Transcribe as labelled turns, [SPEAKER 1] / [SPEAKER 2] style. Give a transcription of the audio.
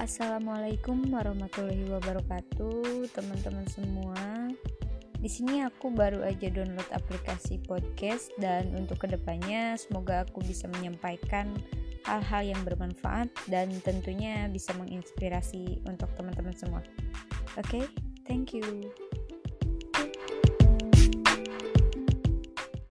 [SPEAKER 1] Assalamualaikum warahmatullahi wabarakatuh, teman-teman semua. Di sini aku baru aja download aplikasi podcast dan untuk ke depannya semoga aku bisa menyampaikan hal-hal yang bermanfaat dan tentunya bisa menginspirasi untuk teman-teman semua. Oke, okay? thank you.